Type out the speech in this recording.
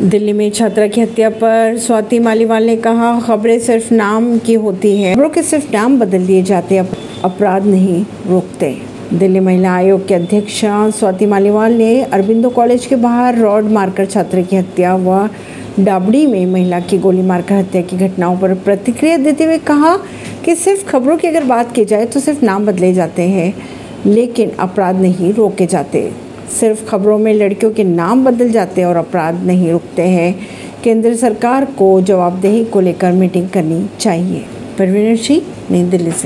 दिल्ली में छात्रा की हत्या पर स्वाति मालीवाल ने कहा, खबरें सिर्फ़ नाम की होती है। खबरों के सिर्फ़ नाम बदल दिए जाते अपराध नहीं, रोकते दिल्ली महिला आयोग के अध्यक्ष स्वाति मालीवाल ने अरबिंदो कॉलेज के बाहर रॉड मारकर छात्र की हत्या व डाबड़ी में महिला की गोली मारकर हत्या की घटनाओं पर प्रतिक्रिया देते हुए कहा कि सिर्फ़ खबरों की अगर बात की जाए तो सिर्फ़ नाम बदले जाते हैं, लेकिन अपराध नहीं, रोके जाते। सिर्फ़ खबरों में लड़कियों के नाम बदल जाते हैं और अपराध नहीं रुकते हैं। केंद्र सरकार को जवाबदेही को लेकर मीटिंग करनी चाहिए। परवीन सिंह, नई दिल्ली से।